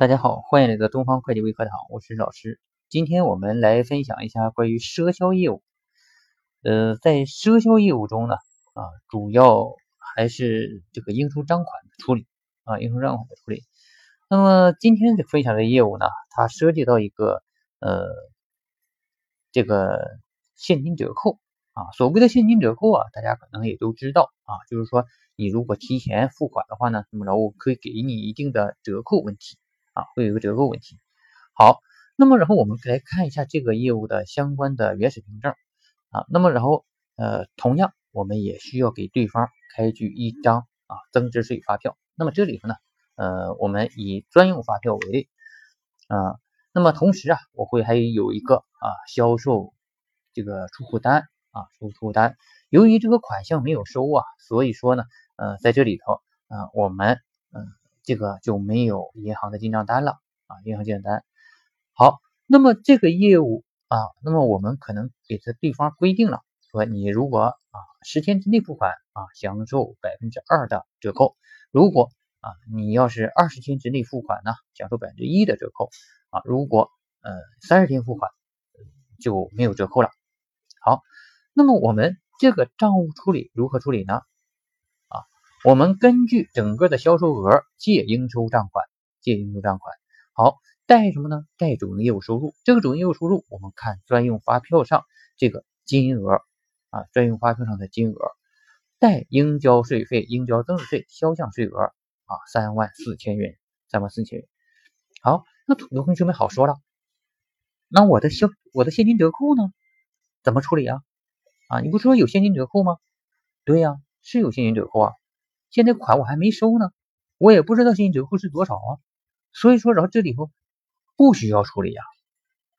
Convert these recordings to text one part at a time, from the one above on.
大家好，欢迎来到东方会计微课堂，我是老师。今天我们来分享一下关于赊销业务。呃，在赊销业务中呢，啊，主要还是这个应收账款的处理啊，应收账款的处理。那么今天这分享的业务呢，它涉及到一个呃，这个现金折扣啊。所谓的现金折扣啊，大家可能也都知道啊，就是说你如果提前付款的话呢，那么然后可以给你一定的折扣问题。啊，会有一个折扣问题。好，那么然后我们来看一下这个业务的相关的原始凭证啊。那么然后呃，同样我们也需要给对方开具一张啊增值税发票。那么这里头呢，呃，我们以专用发票为例啊。那么同时啊，我会还有一个啊销售这个出库单啊出库单。由于这个款项没有收啊，所以说呢，呃，在这里头啊，我们嗯。这个就没有银行的进账单了啊，银行进账单。好，那么这个业务啊，那么我们可能给这对方规定了，说你如果啊十天之内付款啊，享受百分之二的折扣；如果啊你要是二十天之内付款呢，享受百分之一的折扣啊；如果呃三十天付款就没有折扣了。好，那么我们这个账务处理如何处理呢？我们根据整个的销售额借应收账款，借应收账款。好，贷什么呢？贷主营业务收入。这个主营业务收入，我们看专用发票上这个金额啊，专用发票上的金额。贷应交税费、应交增值税、销项税额啊，三万四千元，三万四千元。好，那有同学们好说了，那我的销我的现金折扣呢？怎么处理啊？啊，你不说有现金折扣吗？对呀，是有现金折扣啊。现在款我还没收呢，我也不知道现金折扣是多少啊，所以说然后这里头不需要处理呀，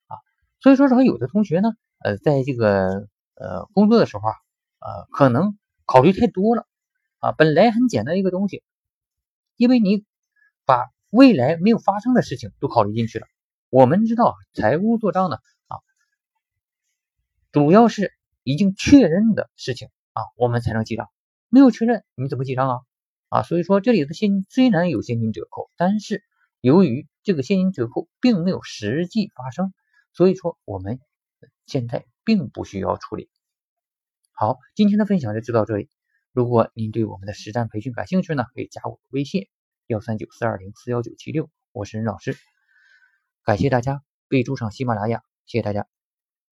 啊，所以说然后有的同学呢，呃，在这个呃工作的时候啊，呃，可能考虑太多了啊，本来很简单一个东西，因为你把未来没有发生的事情都考虑进去了。我们知道财务做账呢，啊，主要是已经确认的事情啊，我们才能记账。没有确认，你怎么记账啊？啊，所以说这里的现金虽然有现金折扣，但是由于这个现金折扣并没有实际发生，所以说我们现在并不需要处理。好，今天的分享就到这里。如果您对我们的实战培训感兴趣呢，可以加我的微信幺三九四二零四幺九七六，我是任老师。感谢大家，备注上喜马拉雅，谢谢大家。